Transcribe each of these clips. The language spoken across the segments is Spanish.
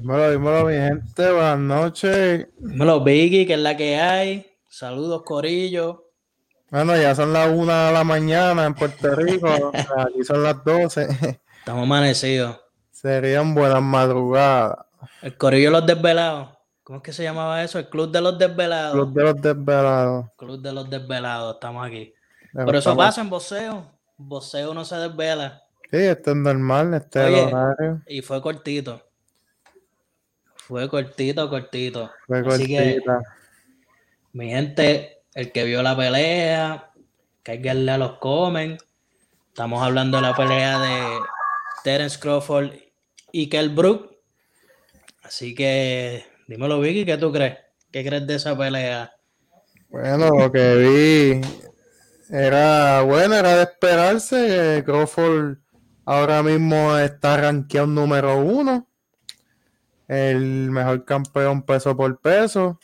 Dímelo, dímelo, mi gente, buenas noches. Dímelo, Vicky, que es la que hay. Saludos, Corillo. Bueno, ya son las una de la mañana en Puerto Rico, aquí son las 12. Estamos amanecidos. Serían buenas madrugadas. El Corillo de los Desvelados. ¿Cómo es que se llamaba eso? El Club de los Desvelados. Club de los Desvelados. Club de los Desvelados, estamos aquí. Por eso pasa en boxeo. Boxeo no se desvela. Sí, esto es normal, este es el horario. Y fue cortito. Fue cortito, cortito. Fue cortito. mi gente, el que vio la pelea, cáiganle a los comen. Estamos hablando de la pelea de Terence Crawford y Kell Brook. Así que dímelo, Vicky, ¿qué tú crees? ¿Qué crees de esa pelea? Bueno, lo que vi era bueno, era de esperarse que Crawford ahora mismo está rankeado número uno el mejor campeón peso por peso.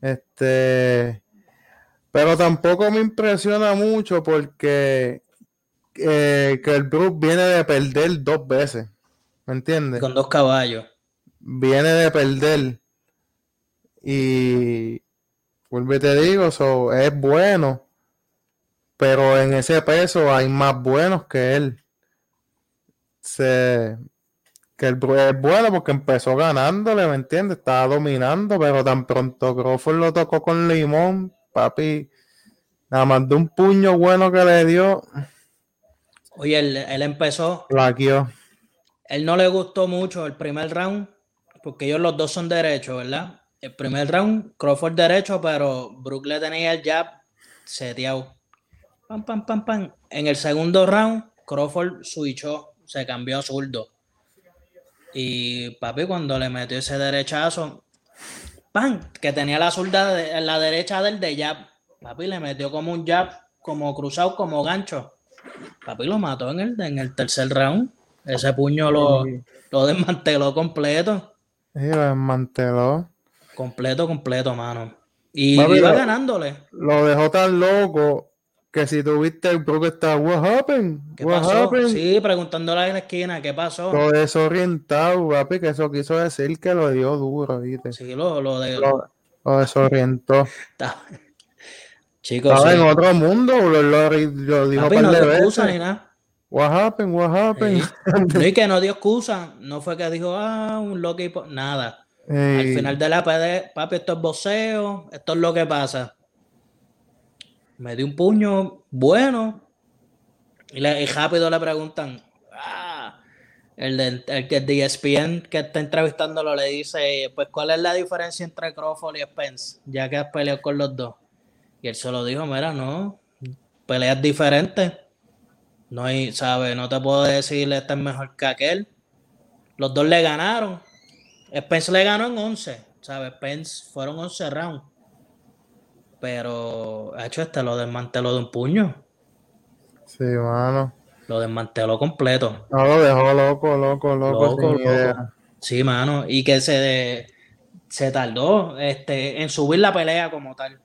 Este, pero tampoco me impresiona mucho porque eh, que el Brook viene de perder dos veces. ¿Me entiendes? Con dos caballos. Viene de perder. Y vuelve te digo, es bueno. Pero en ese peso hay más buenos que él. Se, que el es bueno porque empezó ganándole, ¿me entiendes? Estaba dominando, pero tan pronto Crawford lo tocó con limón, papi, nada más de un puño bueno que le dio. Oye, él, él empezó. Plaqueó. Él no le gustó mucho el primer round, porque ellos los dos son derechos, ¿verdad? El primer round, Crawford derecho, pero Brook le tenía el jab seteado. Pam, pam, pam, pam. En el segundo round, Crawford switchó, se cambió a zurdo. Y papi, cuando le metió ese derechazo, ¡pam! Que tenía la zurda en la derecha del de jab. Papi le metió como un jab, como cruzado, como gancho. Papi lo mató en el, en el tercer round. Ese puño lo, lo desmanteló completo. Sí, lo desmanteló. Completo, completo, mano. Y iba ganándole. Lo dejó tan loco que si tuviste el Brook está, what happened? ¿Qué pasó? Sí, preguntándole en la esquina, ¿qué pasó? Lo desorientado, papi, que eso quiso decir que lo dio duro, ¿viste? Sí, lo, lo, de... lo, desorientó. Chicos, Estaba en otro mundo, lo, lo, dijo papi, no dio excusa ni nada. What happened? What happened? No, y que no dio excusa, no fue que dijo, ah, un loco y nada. Al final de la PD, papi, esto es voceo, esto es lo que pasa me dio un puño bueno. Y, rápido le preguntan, ah, el, de, el que de ESPN que está entrevistándolo le dice, pues ¿cuál es la diferencia entre Crawford y Spence? Ya que has peleado con los dos. Y él se lo dijo, mira, no, peleas diferentes. No hay, ¿sabes? No te puedo decir este es mejor que aquel. Los dos le ganaron. Spence le ganó en 11, ¿sabes? Spence fueron 11 rounds. Pero, hecho este lo desmanteló de un puño. Sí, mano. Lo desmanteló completo. No, lo dejó loco, loco, loco. loco, Sí, mano. Y que se, se tardó este, en subir la pelea como tal.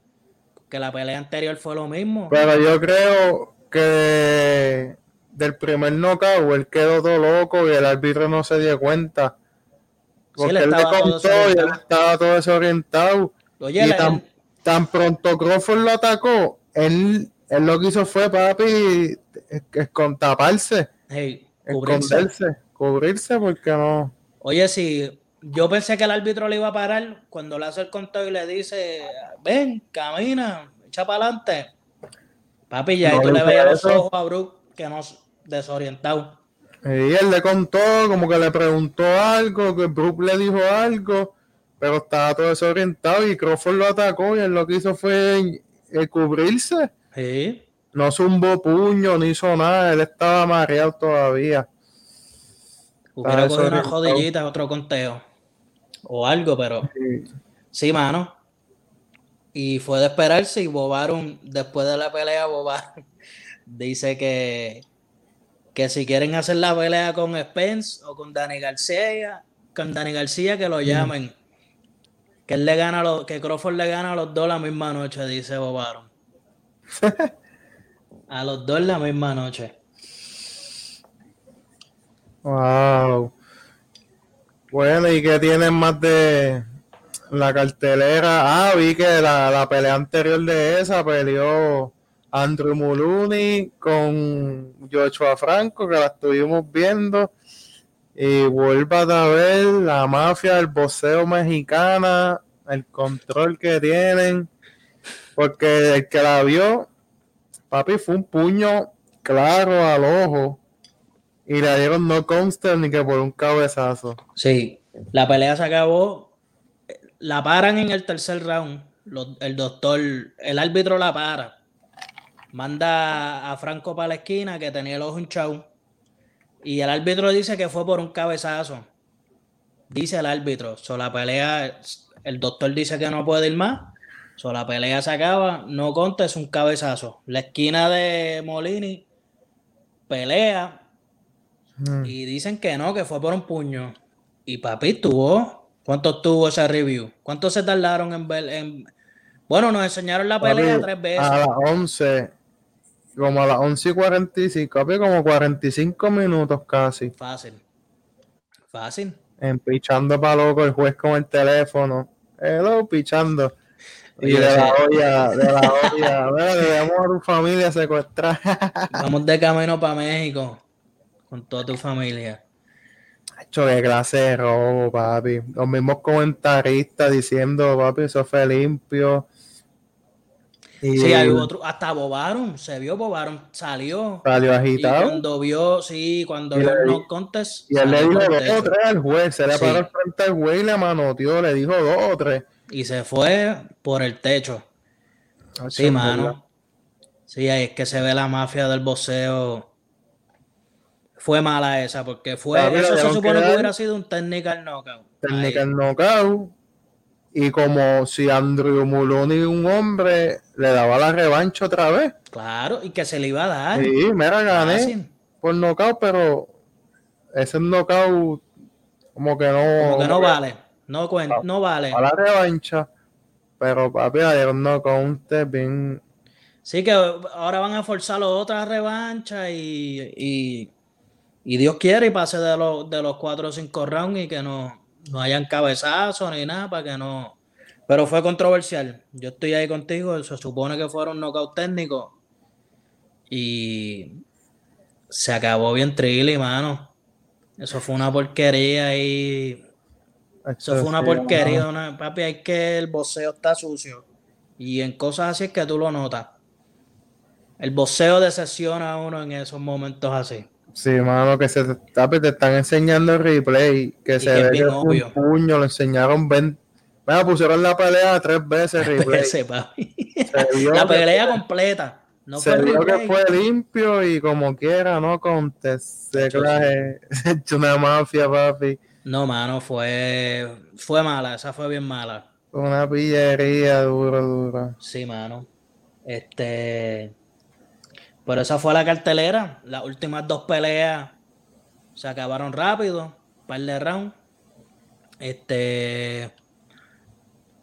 Que la pelea anterior fue lo mismo. Pero yo creo que del primer knockout él quedó todo loco y el árbitro no se dio cuenta. Porque él, le contó y él estaba todo desorientado. Oye, y tan pronto Crawford lo atacó, él, él lo que hizo fue, papi, es, con taparse, esconderse, cubrirse porque no. Oye, si yo pensé que el árbitro le iba a parar cuando le hace el conteo y le dice, ven, camina, echa para adelante. Papi, ya y tú le veías los ojos a Brook que nos desorientado. Y él le contó, como que le preguntó algo, que Brook le dijo algo pero estaba todo desorientado y Crawford lo atacó y él lo que hizo fue cubrirse. Sí. No zumbó puño, ni hizo nada, él estaba mareado todavía. Hubiera cogido una jodillita, otro conteo. O algo, pero. Sí. mano. Y fue de esperarse y Bobaron, después de la pelea, Bobaron dice que, que si quieren hacer la pelea con Spence o con Dani García, con Dani García que lo llamen. Que él le gana los, que Crawford le gana a los dos la misma noche, dice Bobaron. a los dos la misma noche. Wow. Bueno, ¿y qué tienen más de la cartelera? Ah, vi que la, la pelea anterior de esa peleó Andrew Muluni con Joshua Franco, que la estuvimos viendo. Y vuelva a ver la mafia del boxeo mexicana, el control que tienen. Porque el que la vio, papi, fue un puño claro al ojo y le dieron no consta ni que por un cabezazo. Sí, la pelea se acabó. La paran en el tercer round. el doctor, el árbitro la para. Manda a Franco para la esquina que tenía el ojo hinchado. Y el árbitro dice que fue por un cabezazo. Dice el árbitro. So, la pelea, el doctor dice que no puede ir más. So, la pelea se acaba. No conta, es un cabezazo. La esquina de Molini pelea y dicen que no, que fue por un puño. Y papi tuvo. ¿Cuánto tuvo ese review? ¿Cuánto se tardaron en ver? En... Bueno, nos enseñaron la pelea tres veces. A las 11, como a las 11 y 45, papi, como 45 minutos casi. Fácil. Fácil. Empichando para loco el juez con el teléfono. Hello, pichando. Y de la olla, de la olla. debemos a tu familia secuestrar. Vamos de camino para México con toda tu familia. Hecho de clase de robo, papi. Los mismos comentaristas diciendo, papi, eso fue limpio. Sí, hay otro, hasta bobaron, se vio bobaron, salió. Salió agitado. Y cuando vio, sí, cuando vio no contest. Y él le dijo dos o tres al juez, se le paró frente al juez y le manoteó, le dijo dos o tres. Y se fue por el techo. sí, mano. Sí, ahí es que se ve la mafia del boxeo fue mala esa, porque fue, eso se supone que hubiera sido un technical knockout. Technical knockout. Y como si Andrew Muloni, un hombre, le daba la revancha otra vez. Claro, y que se le iba a dar. Sí, mira, gané por knockout, pero ese knockout como que no. Como que no vale. No, no vale. A la revancha. Pero papi, ayer un knockout bien. Sí, que ahora van a forzar otra revancha y y Dios quiere y pase de, los, de los cuatro o cinco rounds y que no, no hayan cabezazos ni nada para que no. Pero fue controversial. Yo estoy ahí contigo. Se supone que fueron un knockout técnico. Y se acabó bien trilly, mano. Eso fue una porquería y. Eso fue una porquería. papi, hay que el boxeo está sucio. Y en cosas así es que tú lo notas. El boxeo decepciona a uno en esos momentos así. Sí, mano, que se te, te están enseñando el replay, que se ve un puño, lo enseñaron 20. Bueno, pusieron la pelea tres veces replay. la pelea completa. No se vio que fue limpio y como quiera, no contesté. hecho una mafia, papi. No, mano, fue, fue mala, esa fue bien mala. Una pillería dura, dura. Sí, mano. Este. Pero esa fue la cartelera. Las últimas dos peleas se acabaron rápido. Par de round. Este.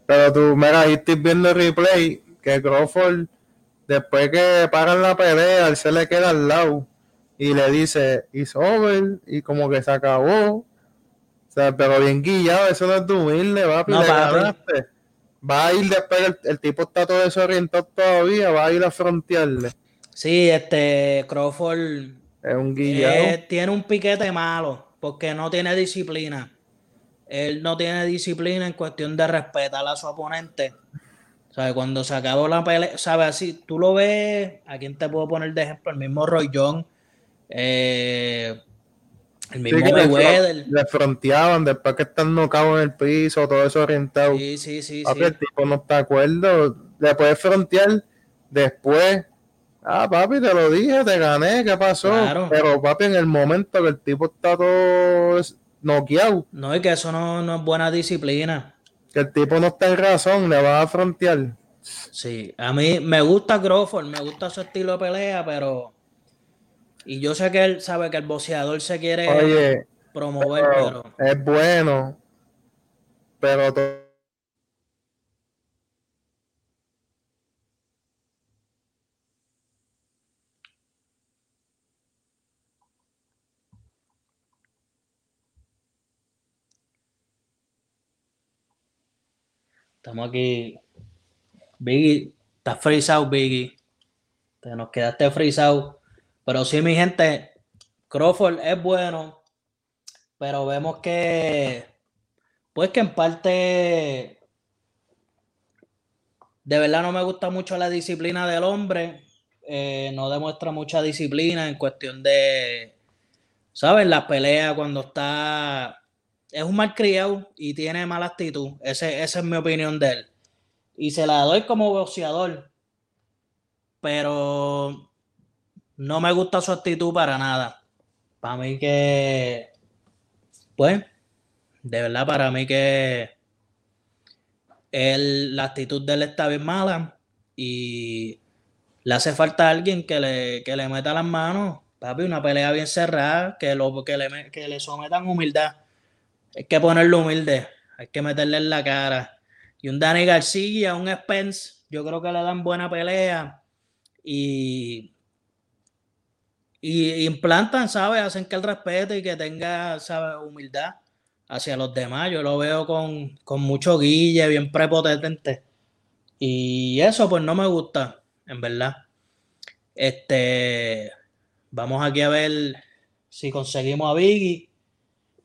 Pero tú, mira, ahí estoy viendo el replay que Crawford, después que paran la pelea, él se le queda al lado y le dice, it's over, y como que se acabó. O sea, pero bien guillado, eso no es de humilde, papi, no, Va a ir después, el, el, tipo está todo desorientado todavía, va a ir a frontearle. Sí, este Crawford es un eh, tiene un piquete malo porque no tiene disciplina. Él no tiene disciplina en cuestión de respetar a su oponente. ¿Sabe? Cuando se acabó la pelea, ¿sabes? Así, tú lo ves, ¿a quién te puedo poner de ejemplo? El mismo Roy John, eh, el mismo sí, Le, le fronteaban después que están nocados en el piso, todo eso orientado. Sí, sí, sí. sí. El tipo no está de acuerdo. Le puedes frontear después Ah, papi, te lo dije, te gané, ¿qué pasó? Pero, papi, en el momento que el tipo está todo noqueado. No, y que eso no, es buena disciplina. Que el tipo no está en razón, le va a frontear. Sí, a mí me gusta Crawford, me gusta su estilo de pelea, pero. Y yo sé que él sabe que el boxeador se quiere promover, pero. Es bueno, pero Estamos aquí. Biggie, está frisado, Biggie. Te nos quedaste frisado. Pero sí, mi gente, Crawford es bueno, pero vemos que, pues que en parte, de verdad no me gusta mucho la disciplina del hombre. Eh, no demuestra mucha disciplina en cuestión de, ¿sabes? La pelea cuando está es un mal criado y tiene mala actitud. Ese, esa es mi opinión de él. Y se la doy como boxeador. Pero no me gusta su actitud para nada. Para mí que, pues, de verdad, para mí que la actitud de él está bien mala y le hace falta alguien que le, que le meta las manos. Papi, una pelea bien cerrada, que, lo, que, le, que le sometan humildad hay que ponerlo humilde, hay que meterle en la cara. Y un Dani García, un Spence, yo creo que le dan buena pelea y, y implantan, ¿sabes? Hacen que el respeto y que tenga, ¿sabes? Humildad hacia los demás. Yo lo veo con, con mucho guille, bien prepotente. Y eso pues no me gusta, en verdad. Este, vamos aquí a ver si conseguimos a Biggie.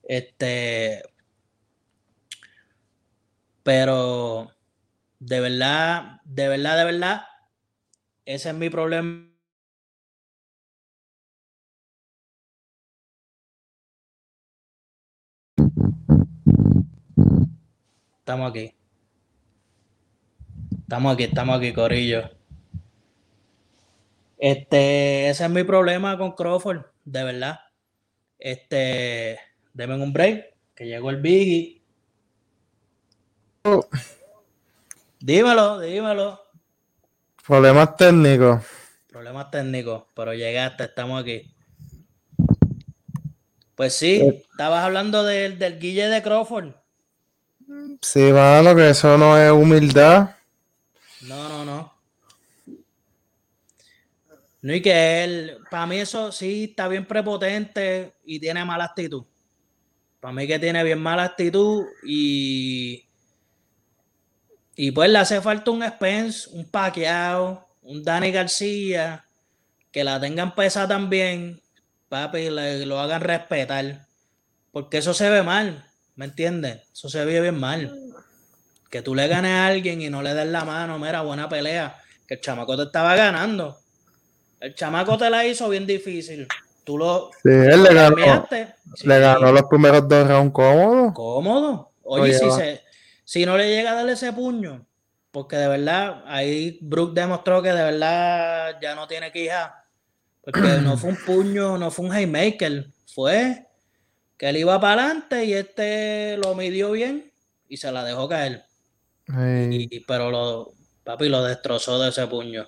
Este, pero de verdad, de verdad, de verdad, ese es mi problema. Estamos aquí. Estamos aquí, estamos aquí, Corillo. Este, ese es mi problema con Crawford, de verdad. Este, Deme un break, que llegó el Biggie. Dímelo, dímelo. Problemas técnicos. Problemas técnicos, pero llegaste, estamos aquí. Pues sí, eh. estabas hablando del, del Guille de Crawford. Sí, mano, que eso no es humildad. No, no, no. No, y que él, para mí eso sí está bien prepotente y tiene mala actitud. Para mí que tiene bien mala actitud y. Y pues le hace falta un Spence, un Paqueado, un Dani García, que la tengan pesa también, papi, le, lo hagan respetar. Porque eso se ve mal, ¿me entiendes? Eso se ve bien mal. Que tú le ganes a alguien y no le des la mano, mira, buena pelea. Que el chamaco te estaba ganando. El chamaco te la hizo bien difícil. Tú lo. Sí, él le ganó. Le ganó los primeros dos rounds cómodos. Cómodo. Oye, si, se, si no le llega a darle ese puño, porque de verdad, ahí Brook demostró que de verdad ya no tiene que ir Porque no fue un puño, no fue un haymaker. Fue que él iba para adelante y este lo midió bien y se la dejó caer. pero lo, papi lo destrozó de ese puño.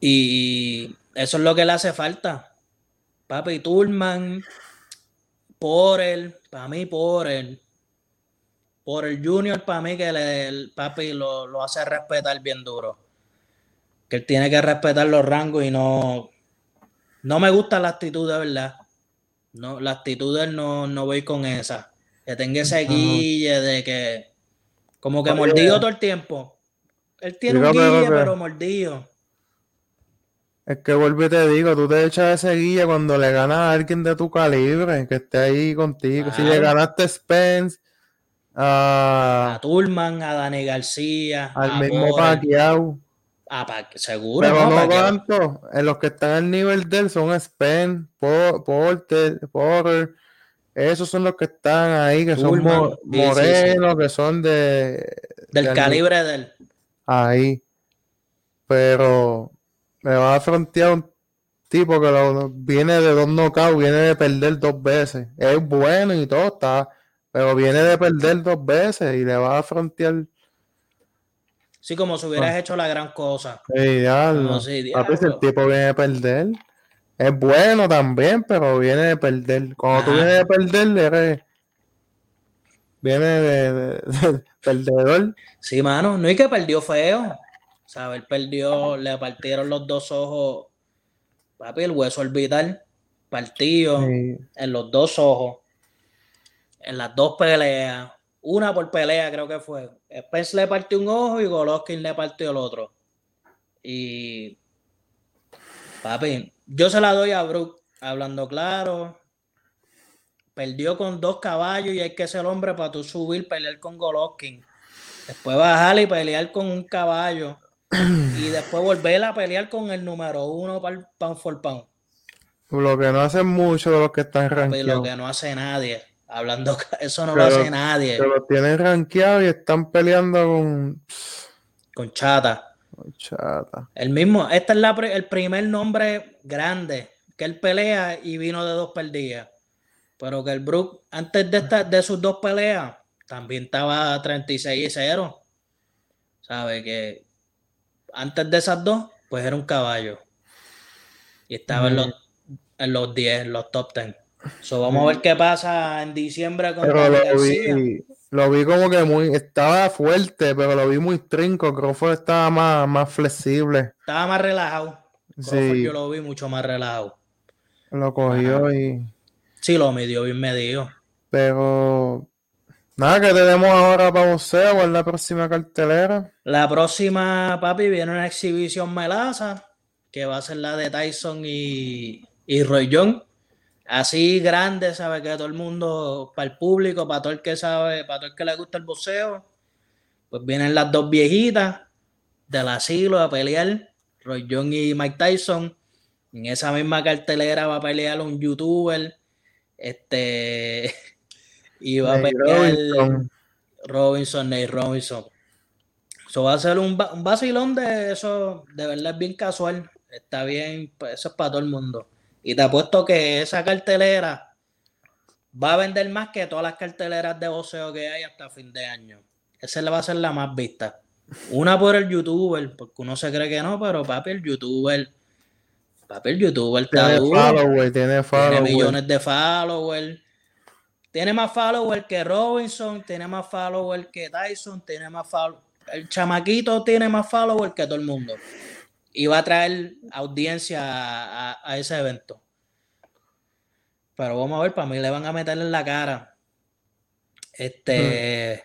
Y eso es lo que le hace falta. Papi Turman, por él, para mí por él. Por el Junior, para mí que el papi lo, hace respetar bien duro. Que él tiene que respetar los rangos y no. No me gusta la actitud de verdad. No, la actitud de él no, no voy con esa. Que tenga ese guille de que. Como que mordido todo el tiempo. Él tiene un guille, pero mordido. Es que vuelvo y te digo, tú te echas ese guía cuando le ganas a alguien de tu calibre, que esté ahí contigo. Si le ganaste Spence, a, a Turman, a Dani García, al mismo Pacquiao. A seguro. Pero no, tanto. En los que están al nivel de él son Spence, Porter, Porter. Esos son los que están ahí, que son morenos, que son de. Del calibre de él. Ahí. Pero me va a frontear un tipo que lo, viene de dos knockouts, viene de perder dos veces. Es bueno y todo está, pero viene de perder dos veces y le va a frontear. Sí, como si hubieras ah. hecho la gran cosa. Sí, ya. No, sí, el tipo viene de perder. Es bueno también, pero viene de perder. Cuando tú vienes de perder, eres. Viene de, de perdedor. Sí, mano. No es que perdió feo. ¿Sabes? Él perdió, le partieron los dos ojos, papi, el hueso orbital partido en los dos ojos, en las dos peleas. Una por pelea, creo que fue. Spence le partió un ojo y Golovkin le partió el otro. Y. Papi, yo se la doy a Brook, hablando claro. Perdió con dos caballos y hay que ser hombre para tú subir, pelear con Golovkin. Después bajar y pelear con un caballo. Y después volver a pelear con el número uno para el pound for pound. Lo que no hacen mucho de los que están rankeados. Lo que no hace nadie. Hablando, eso no lo hace nadie. Pero lo tienen rankeado y están peleando con. Con chata. Con chata. El mismo, este es la, el primer nombre grande que él pelea y vino de dos perdidas. Pero que el Brook, antes de, esta, de sus dos peleas, también estaba 36 y 0. ¿Sabe? Que antes de esas dos, pues era un caballo. Y estaba en, los, en los 10, en los top 10. So, vamos a ver qué pasa en diciembre con pero lo vi, lo vi como que muy, estaba fuerte, pero lo vi muy trinco. Crawford estaba más, más flexible. Estaba más relajado. Sí. Yo lo vi mucho más relajado. Lo cogió y. Sí, lo midió bien medido. Pero. Nada, tenemos ahora para boxeo en la próxima cartelera. La próxima, papi, viene una exhibición melaza, que va a ser la de Tyson y, y Roy John así grande, sabe que todo el mundo, para el público, para todo el que sabe, para todo el que le gusta el boxeo, pues vienen las dos viejitas del asilo a pelear, Roy John y Mike Tyson. En esa misma cartelera va a pelear un youtuber, este, y va a pelear Robinson, Robinson Nate Robinson. Eso va a ser un, un vacilón de eso, de verdad es bien casual, está bien, pues eso es para todo el mundo. Y te apuesto que esa cartelera va a vender más que todas las carteleras de boxeo que hay hasta fin de año. Esa le va a ser la más vista. Una por el youtuber, porque uno se cree que no, pero papi, el youtuber. Papi, el youtuber está tiene duro. tiene, tiene millones de followers. Tiene más followers que Robinson, tiene más followers que Tyson, tiene más followers. El chamaquito tiene más followers que todo el mundo y va a traer audiencia a, ese evento. Pero vamos a ver, para mí le van a meter en la cara. Este.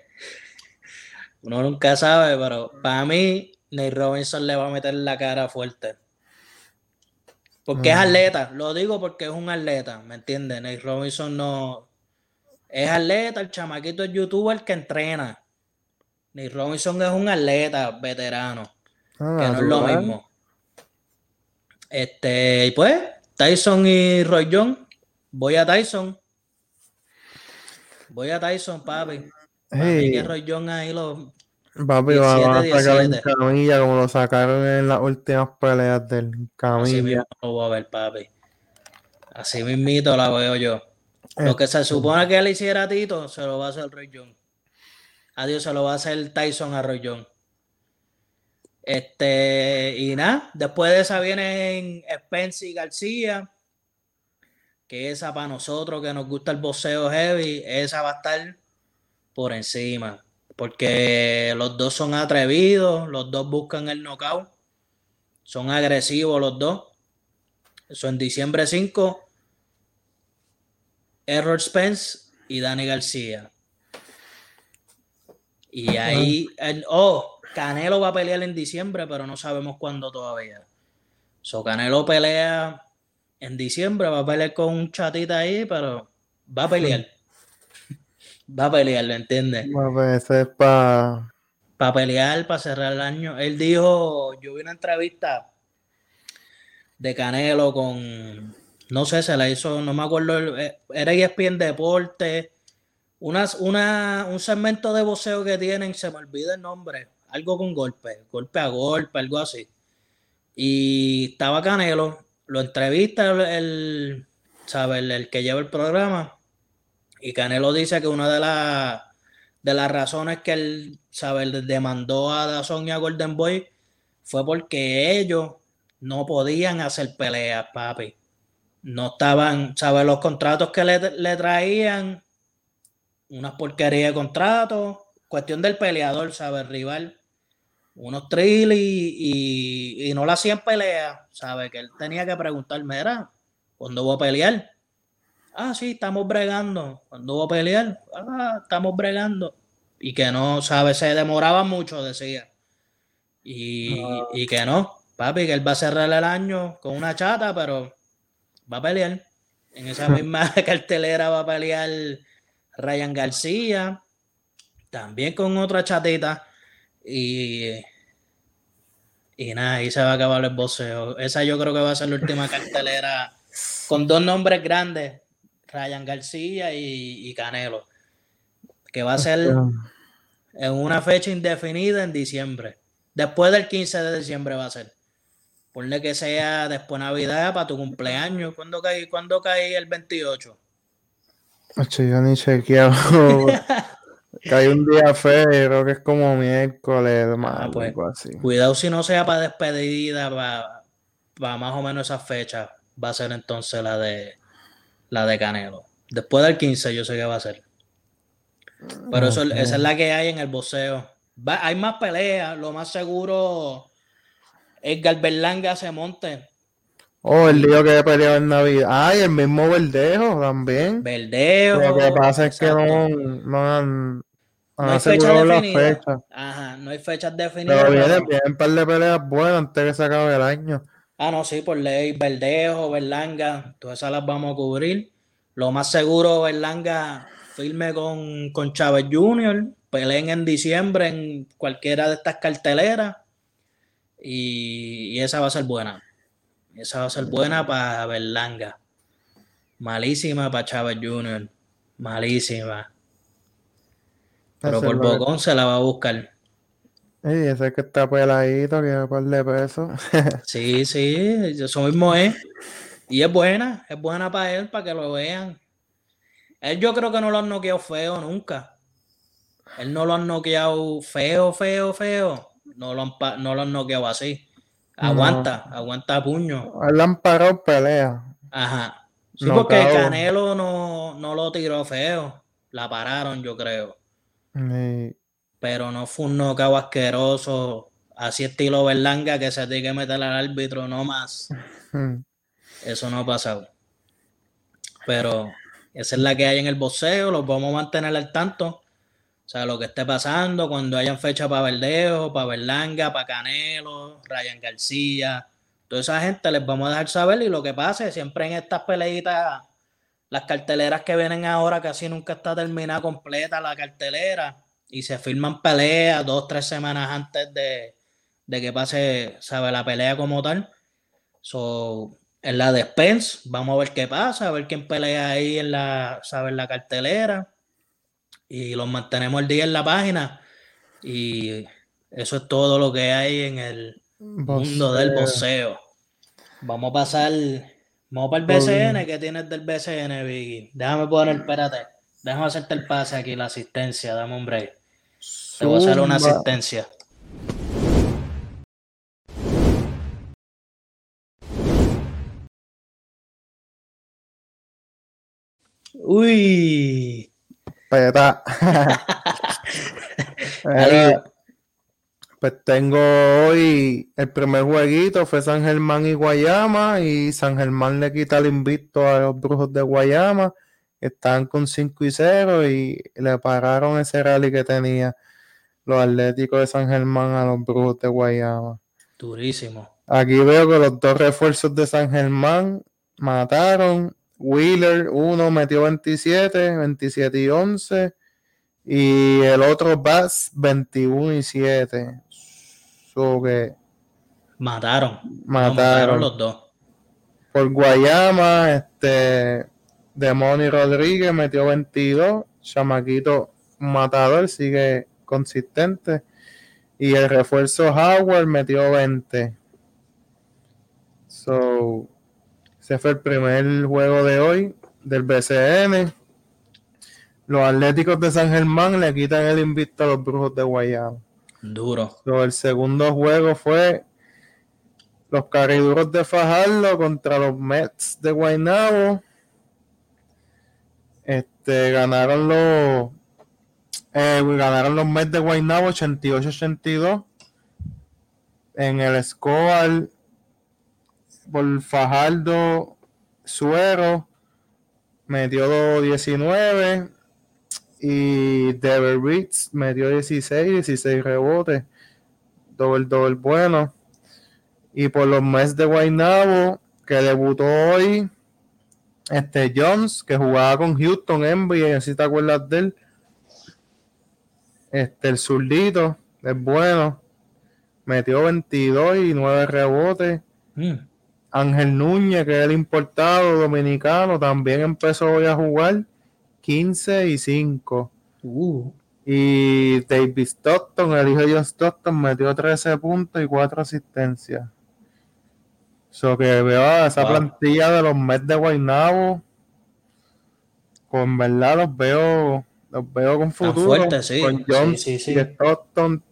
Hmm. Uno nunca sabe, pero para mí, Nate Robinson le va a meter en la cara fuerte. Porque es hmm. atleta, lo digo porque es un atleta, ¿me entiendes? Nate Robinson no. Es atleta, el chamaquito es youtuber que entrena. Nate Robinson es un atleta veterano, que ah, no es lo mismo. Este, y pues, Tyson y Roy John. Voy a Tyson. Voy a Tyson, papi. Hey. que Roy John ahí lo. Papi, va a sacar en camilla como lo sacaron en las últimas peleas del camilla. Así mismo lo voy a ver, papi. Así mismito la veo yo. Lo que se este. supone que él hiciera a Tito, se lo va a hacer Roy John. Adiós, se lo va a hacer Tyson a Roy John. Este, y nada, después de esa vienen Spence y García, que esa para nosotros que nos gusta el boxeo heavy, esa va a estar por encima, porque los dos son atrevidos, los dos buscan el knockout, son agresivos los dos. Eso en diciembre 5, Errol Spence y Dani García. Y ahí, oh, Canelo va a pelear en diciembre, pero no sabemos cuándo todavía. So, Canelo pelea en diciembre, va a pelear con un chatita ahí, pero va a pelear. va a pelear, ¿lo entiendes? Pues, es para... Para pelear, para cerrar el año. Él dijo, yo vi una entrevista de Canelo con, no sé, se la hizo, no me acuerdo, eh, era ESPN Deporte, una, una, un segmento de boxeo que tienen, se me olvida el nombre, algo con golpe, golpe a golpe, algo así. Y estaba Canelo, lo entrevista el, el, que lleva el programa, y Canelo dice que una de, las de las razones que él, sabe, demandó a Dazón y a Golden Boy fue porque ellos no podían hacer peleas, papi. No estaban, ¿sabes? Los contratos que le, le traían, unas porquerías de contratos, cuestión del peleador, ¿sabes? Rival unos trills y, no la hacían pelea, ¿sabe? Que él tenía que preguntarme, era, ¿cuándo voy a pelear? Ah, sí, estamos bregando. ¿Cuándo voy a pelear? Ah, estamos bregando. y que no, ¿sabes? Se demoraba mucho, decía. Y, y que no, papi, que él va a cerrar el año con una chata, pero va a pelear. En esa misma cartelera va a pelear Ryan García, también con otra chatita. Y, y nada, ahí se va a acabar el boxeo. Esa yo creo que va a ser la última cartelera con dos nombres grandes, Ryan García y, Canelo, que va a ser en una fecha indefinida en diciembre. Después del 15 de diciembre va a ser. Ponle que sea después de Navidad para tu cumpleaños. ¿Cuándo cae, ¿cuándo cae el 28? yo ni chequeado. cae un día feo, creo que es como miércoles, ah, pues, Cuidado si no sea para despedida, para, más o menos esa fecha. Va a ser entonces la de la de Canelo. Después del 15 yo sé que va a ser. Pero eso, esa es la que hay en el boxeo. hay más peleas, lo más seguro Edgar Berlanga se monte. Oh, el lío que peleó en Navidad. Ay, el mismo Verdejo también. Verdejo. Lo que pasa es que no, no han. No hay fechas definidas. Ajá, no hay fechas definidas. Pero vienen, vienen un par de peleas buenas antes que se acabe el año. Ah, no, sí, por ley. Verdejo, Berlanga, todas esas las vamos a cubrir. Lo más seguro, Berlanga firme con, con Chávez Jr., peleen en diciembre en cualquiera de estas carteleras y, esa va a ser buena. Esa va a ser buena para Berlanga. Malísima para Chávez Jr. Malísima. Pero por Bocón se la va a buscar. Y ese que está peladito, que va par de peso. sí, sí, eso mismo es. Y es buena, es buena para él, para que lo vean. Él yo creo que no lo han noqueado feo nunca. Él no lo han noqueado feo, feo, feo no lo han, no lo han noqueado así. Aguanta, aguanta puño. Él han parado pelea. Ajá. Sí, porque Canelo no, no, lo tiró feo. La pararon, yo creo. Pero no fue un knockout asqueroso, así estilo Berlanga, que se tiene que meter al árbitro, no más. Eso no ha pasado. Pero esa es la que hay en el boxeo, los vamos a mantener al tanto. O sea, lo que esté pasando, cuando hayan fecha para Verdejo, para Berlanga, para Canelo, Ryan García, toda esa gente les vamos a dejar saber y lo que pase, siempre en estas peleitas, las carteleras que vienen ahora casi nunca está terminada completa la cartelera y se firman peleas dos, tres semanas antes de, que pase, sabe, la pelea como tal. So, en la despensa, vamos a ver qué pasa, a ver quién pelea ahí en la, sabe, en la cartelera y los mantenemos el día en la página. Y eso es todo lo que hay en el mundo del boxeo. Vamos a pasar, vamos para el BCN. ¿Qué tienes del BCN, Vicky? Déjame poner, espérate, déjame hacerte el pase aquí, la asistencia, dame un break. Te voy a hacer una asistencia. Uy, Peta. pues tengo hoy el primer jueguito, fue San Germán y Guayama, y San Germán le quita el invicto a los brujos de Guayama, están con 5 y 0 y le pararon ese rally que tenía los Atléticos de San Germán a los brujos de Guayama. Durísimo. Aquí veo que los dos refuerzos de San Germán mataron Wheeler, uno metió 27, 27 y 11. Y el otro Bass, 21 y 7. So que mataron. Mataron. los dos. Por Guayama, este. Demoni Rodríguez metió 22. Chamaquito matador, sigue consistente. Y el refuerzo Howard metió 20. So, ese fue el primer juego de hoy del BCN. Los Atléticos de San Germán le quitan el invicto a los Brujos de Guayama. Duro. el segundo juego fue los Cariduros de Fajardo contra los Mets de Guaynabo. Este, ganaron los eh, ganaron los Mets de Guaynabo 88-82 en el score por Fajardo Suero metió 19 Y Dever Reeds metió 16, 16 rebotes. Doble, doble bueno. Y por los meses de Guaynabo, que debutó hoy, este Jones, que jugaba con Houston NBA, si te acuerdas de él. Este, el zurdito, es bueno. Metió 22 y 9 rebotes. Mm. Ángel Núñez, que es el importado dominicano, también empezó hoy a jugar 15 y 5. Uh. Y David Stockton, el hijo de John Stockton, metió 13 puntos y 4 asistencias. So que veo esa plantilla de los Mets de Guaynabo. Con verdad los veo, los veo con futuro. Con John y Stockton.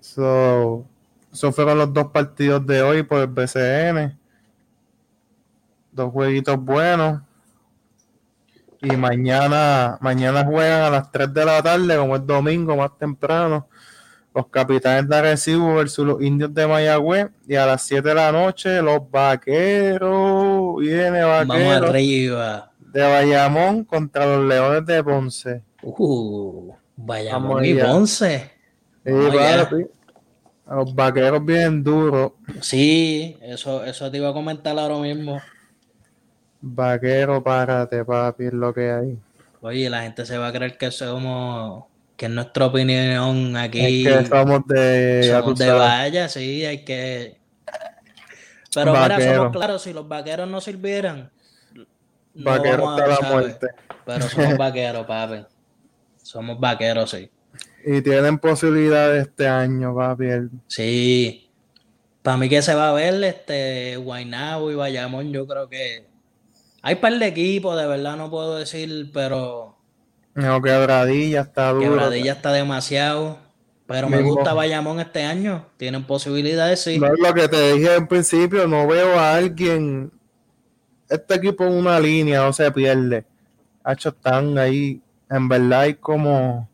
So, esos fueron los dos partidos de hoy por el BCN. Dos jueguitos buenos. Y mañana, mañana juegan a las 3 de la tarde, como es domingo, más temprano. Los capitanes de Arecibo versus los indios de Mayagüez. Y a las 7 de la noche, los vaqueros. Viene vaqueros. arriba. De Bayamón contra los leones de Ponce. Uh, Bayamón y Ponce. Sí, a los vaqueros bien duros. Sí, eso, eso te iba a comentar ahora mismo. Vaquero, párate, papi, es lo que hay. Oye, la gente se va a creer que somos, que es nuestra opinión aquí. Es que somos de. Somos de vaya, sí, hay que. Pero mira, somos claros, si los vaqueros no sirvieran. Vaqueros no la muerte. Pero somos vaqueros, papi. Somos vaqueros, sí. Y tienen posibilidades este año, papi. Sí. Para mí que se va a ver este Guaynabo y Bayamón, yo creo que hay par de equipos, de verdad no puedo decir, pero no, quebradilla está duro. Quebradilla está demasiado. Pero me gusta Bayamón este año. Tienen posibilidades, sí. No es lo que te dije en principio. No veo a alguien. Este equipo en una línea no se pierde. Hacho, están ahí. En verdad hay como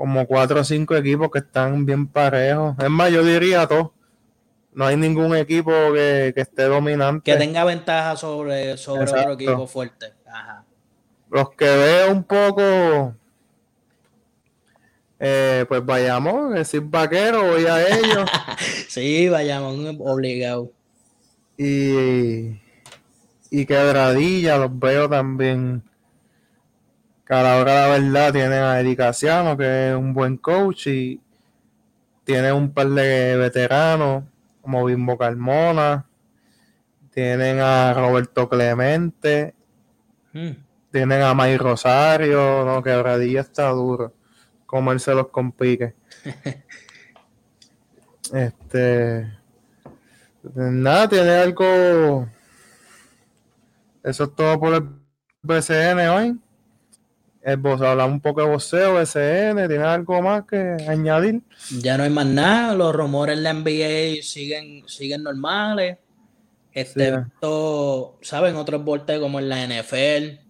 como cuatro o cinco equipos que están bien parejos. Es más, yo diría todo. No hay ningún equipo que, esté dominante. Que tenga ventaja sobre, sobre otro equipo fuerte. Los que veo un poco, eh, pues vayamos, decir vaquero, voy a ellos. sí, vayamos, obligado. Y, y quebradilla, los veo también cada hora la verdad tienen a Eric que es un buen coach, y tienen un par de veteranos como Bimbo Carmona, tienen a Roberto Clemente, hmm. tienen a May Rosario, no, que Bradilla está duro, como él se los complique. este, nada, tiene algo, eso es todo por el BCN hoy hablamos un poco de voceo, SN, ¿tiene algo más que añadir? Ya no hay más nada, los rumores de la NBA siguen, siguen normales, excepto, ¿saben? Otros volteos como en la NFL,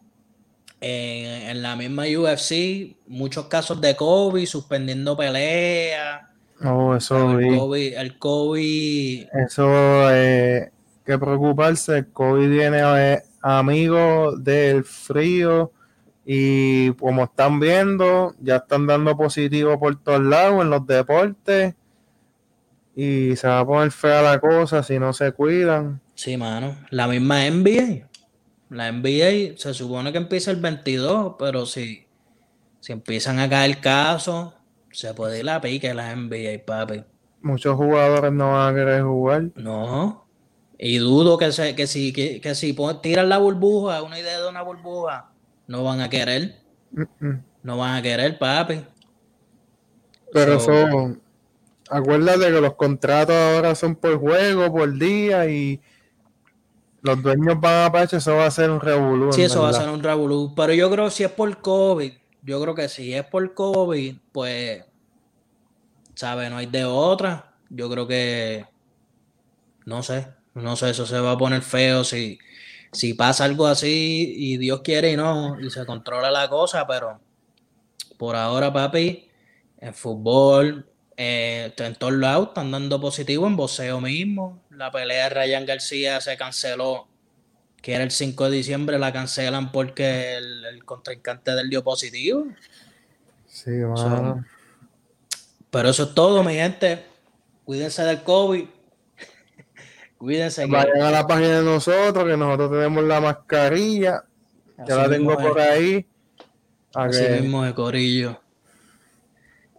en, la misma UFC, muchos casos de COVID, suspendiendo peleas. Oh, eso el COVID, el COVID. Eso, eh, que preocuparse, el COVID viene a, amigo del frío y como están viendo, ya están dando positivo por todos lados en los deportes. Y se va a poner fea la cosa si no se cuidan. Sí, mano. La misma NBA. La NBA se supone que empieza el 22, pero si, si empiezan a caer casos, se puede ir la pique la NBA, papi. Muchos jugadores no van a querer jugar. No. Y dudo que, se, que si, que, que si tiran la burbuja, una idea de una burbuja, no van a querer. No van a querer, papi. Pero son. Acuérdate que los contratos ahora son por juego, por día y los dueños van a pacho, eso va a ser un revolú. Sí, eso va a ser un revolú. Pero yo creo que si es por COVID, yo creo que si es por COVID, pues, ¿sabes? No hay de otra. Yo creo que, no sé, no sé, eso se va a poner feo si, si pasa algo así y Dios quiere y no, y se controla la cosa, pero por ahora, papi, en fútbol, eh, en todos lados están dando positivo, en boxeo mismo. La pelea de Ryan García se canceló que era el 5 de diciembre, la cancelan porque el, contrincante del dio positivo. Sí, mano. pero eso es todo, mi gente. Cuídense del COVID. Cuídense. Vayan a la página de nosotros, que nosotros tenemos la mascarilla. Ya la tengo por ahí. Así mismo de corillo.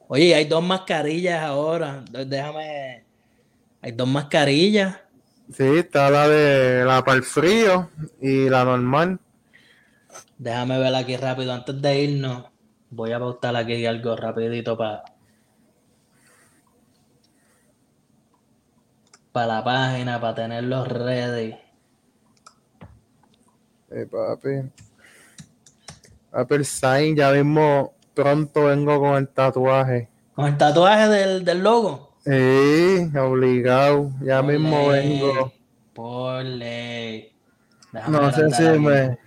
Oye, hay dos mascarillas ahora. Déjame. Hay dos mascarillas. Sí, está la de la para el frío y la normal. Déjame ver aquí rápido antes de irnos. Voy a pautar aquí algo rapidito para para la página, para tenerlos ready. Eh, papi. Apple Sign, ya mismo pronto vengo con el tatuaje. ¿Con el tatuaje del, del logo? Sí, obligado. Ya mismo vengo. Por ley. no sé si me,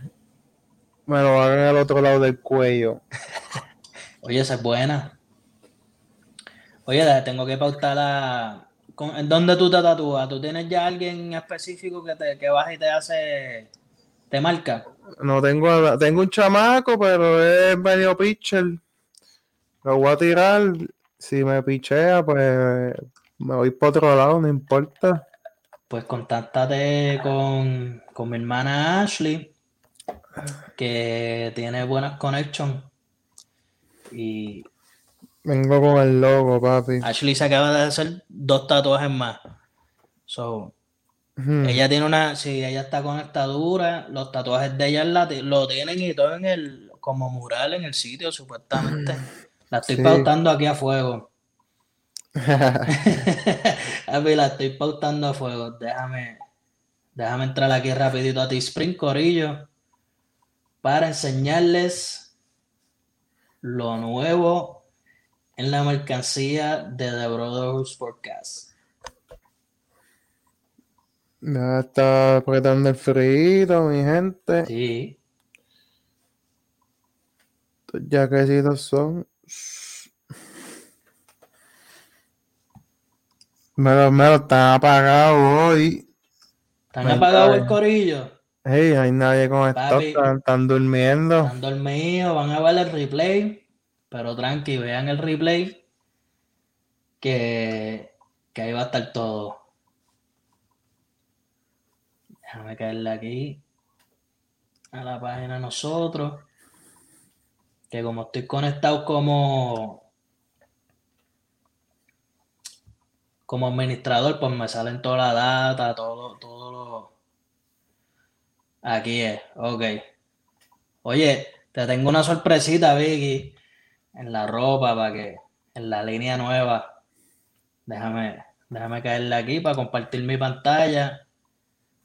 me lo hagan al otro lado del cuello. Oye, esa es buena. Oye, tengo que pautar la. ¿En dónde tú te tatúas? ¿Tú tienes ya alguien específico que te que baja y te hace. te marca? No tengo, tengo un chamaco, pero es medio pitcher. Lo voy a tirar si me pichea, pues me voy por otro lado, no importa. Pues contáctate con, mi hermana Ashley, que tiene buenas connections. Y. Vengo con el logo, papi. Ashley se acaba de hacer dos tatuajes más. So, Ella tiene una, si ella está con esta dura, los tatuajes de ella lo tienen y todo en el, como mural en el sitio, supuestamente. La estoy pautando aquí a fuego. a mí la estoy pautando a fuego. Déjame, déjame entrar aquí rapidito a T-Spring Corillo para enseñarles lo nuevo en la mercancía de The Brotherhood Podcast. Ya está apretando el frío, mi gente. Sí. Ya que dos son Me lo, me están apagados hoy. ¿Están apagados el corillo? Hey, hay nadie con esto, están, durmiendo. Están dormidos, van a ver el replay, pero tranqui, vean el replay, que, que ahí va a estar todo. Déjame caerle aquí a la página nosotros, que como estoy conectado como como administrador, pues me salen toda la data, todo, todo lo... Aquí es, ok. Oye, te tengo una sorpresita, Vicky, en la ropa para que, en la línea nueva. Déjame, déjame caerle aquí para compartir mi pantalla.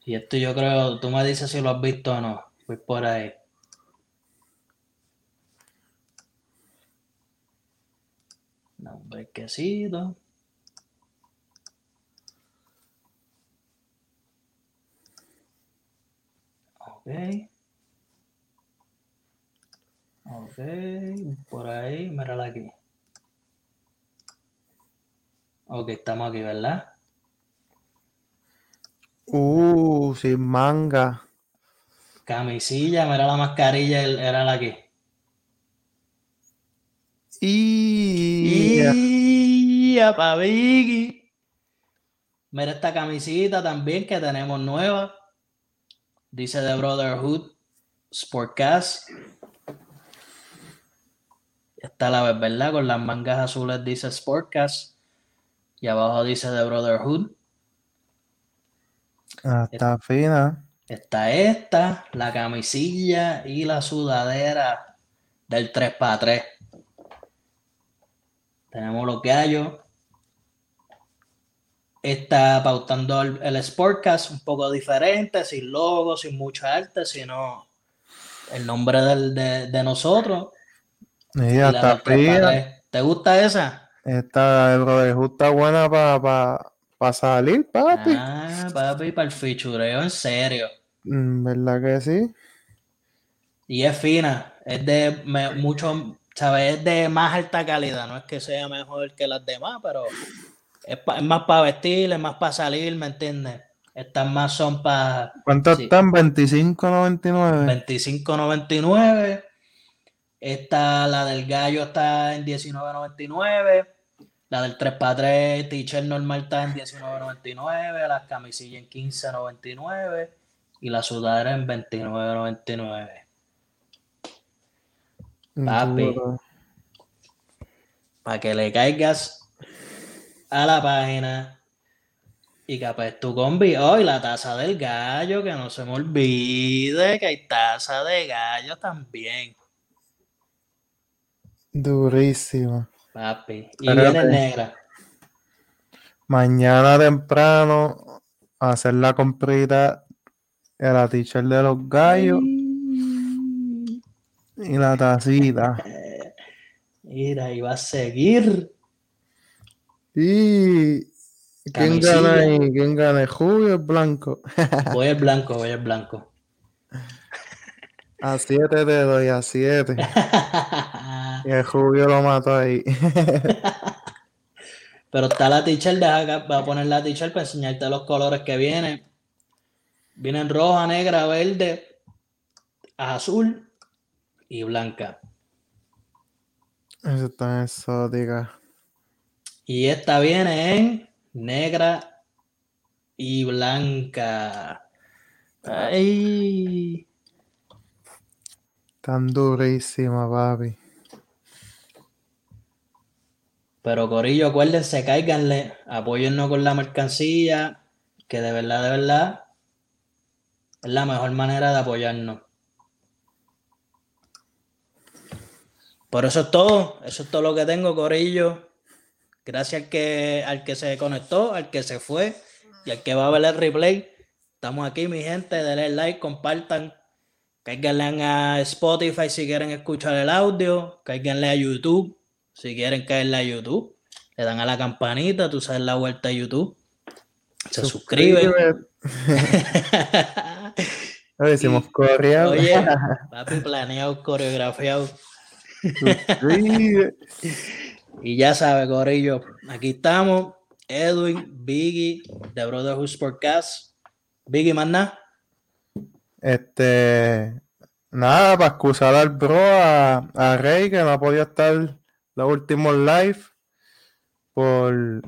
Y esto yo creo, tú me dices si lo has visto o no. Voy por ahí. Un brequecito. Ok. Por ahí, mírala aquí. Ok, estamos aquí, ¿verdad? Uh, sin manga. Camisilla, mira la mascarilla, era la aquí. Y... y... Mira esta camisita también que tenemos nueva. Dice The Brotherhood Sportcast. Está la vez, ¿verdad? Con las mangas azules dice Sportcast. Y abajo dice The Brotherhood. Ah, está fina. Está esta, la camisilla y la sudadera del 3x3. Tenemos los gallos está pautando el, Sportcast un poco diferente, sin logo, sin mucha arte, sino el nombre de, nosotros. Está ¿Te gusta esa? Esta, el está buena para salir, papi. Ah, papi, para el fichureo, en serio. Mm, ¿Verdad que sí? Y es fina, es de mucho, ¿sabes? Es de más alta calidad, no es que sea mejor que las demás, pero es, más para vestir, es más para salir, ¿me entiendes? Estas más son para. ¿Cuántas están? 25.99. 25.99. Esta, la del gallo está en 19.99. La del 3x3 teacher normal está en 19.99. Las camisillas en 15.99. Y la sudadera en 29.99. Papi. Para que le caigas a la página y capaz tu combi. hoy la taza del gallo, que no se me olvide que hay taza de gallo también. Durísima. Papi. Y viene negra. Mañana temprano hacer la comprita de la teacher de los gallos. Y la tacita. Mira, y va a seguir. Y ¿Quién gana ahí? ¿Quién gana? ¿Julio o el blanco? voy el blanco, voy el blanco. A siete te doy, a siete. y el Julio lo mató ahí. Pero está la teacher, deja, voy a poner la teacher para enseñarte los colores que vienen. Vienen roja, negra, verde, azul y blanca. Eso está exótica. Y esta viene en negra y blanca. Ay. Tan durísima, papi. Pero Corillo, acuérdense, cáiganle, apóyennos con la mercancía, que de verdad, de verdad, es la mejor manera de apoyarnos. Por eso es todo, eso es todo lo que tengo, Corillo. Gracias al que, al que se conectó, al que se fue y al que va a ver el replay. Estamos aquí, mi gente. Denle like, compartan. Cáiganle a Spotify si quieren escuchar el audio. Cáiganle a YouTube si quieren caerle a YouTube. Le dan a la campanita, tú sabes la vuelta a YouTube. Se suscriben. Oye, hicimos coreado. Oye, papi, planeado, coreografiado. Y ya sabe, Corillo, aquí estamos. Edwin, Biggie, de Brotherhood Sportcast. Biggie, más nada. Este. Nada, para excusar al bro, a, Rey, que no ha podido estar los últimos live por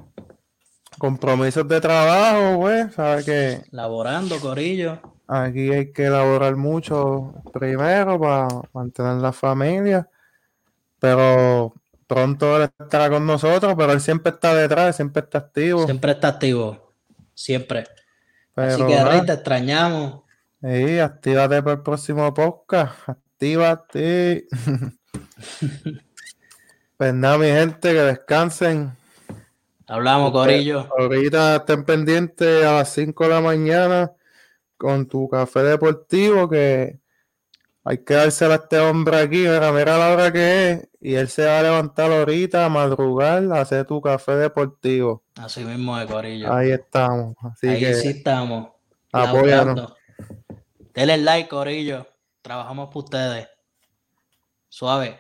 compromisos de trabajo, güey. Sabe que. Laborando, Corillo. Aquí hay que elaborar mucho primero para mantener la familia. Pero pronto él estará con nosotros, pero él siempre está detrás, siempre está activo. Siempre está activo, siempre. Así que Rey, te extrañamos. Sí, actívate para el próximo podcast. Actívate. pues nada, mi gente, que descansen. Hablamos, Corillo. Ahorita estén pendientes a las 5 de la mañana con tu café deportivo que hay que dársela a este hombre aquí, mira, mira la hora que es, y él se va a levantar ahorita, a madrugar, a hacer tu café deportivo. Así mismo de Corillo. Ahí estamos. Así Ahí que, sí estamos. Apóyanos. Denle like, Corillo. Trabajamos por ustedes. Suave.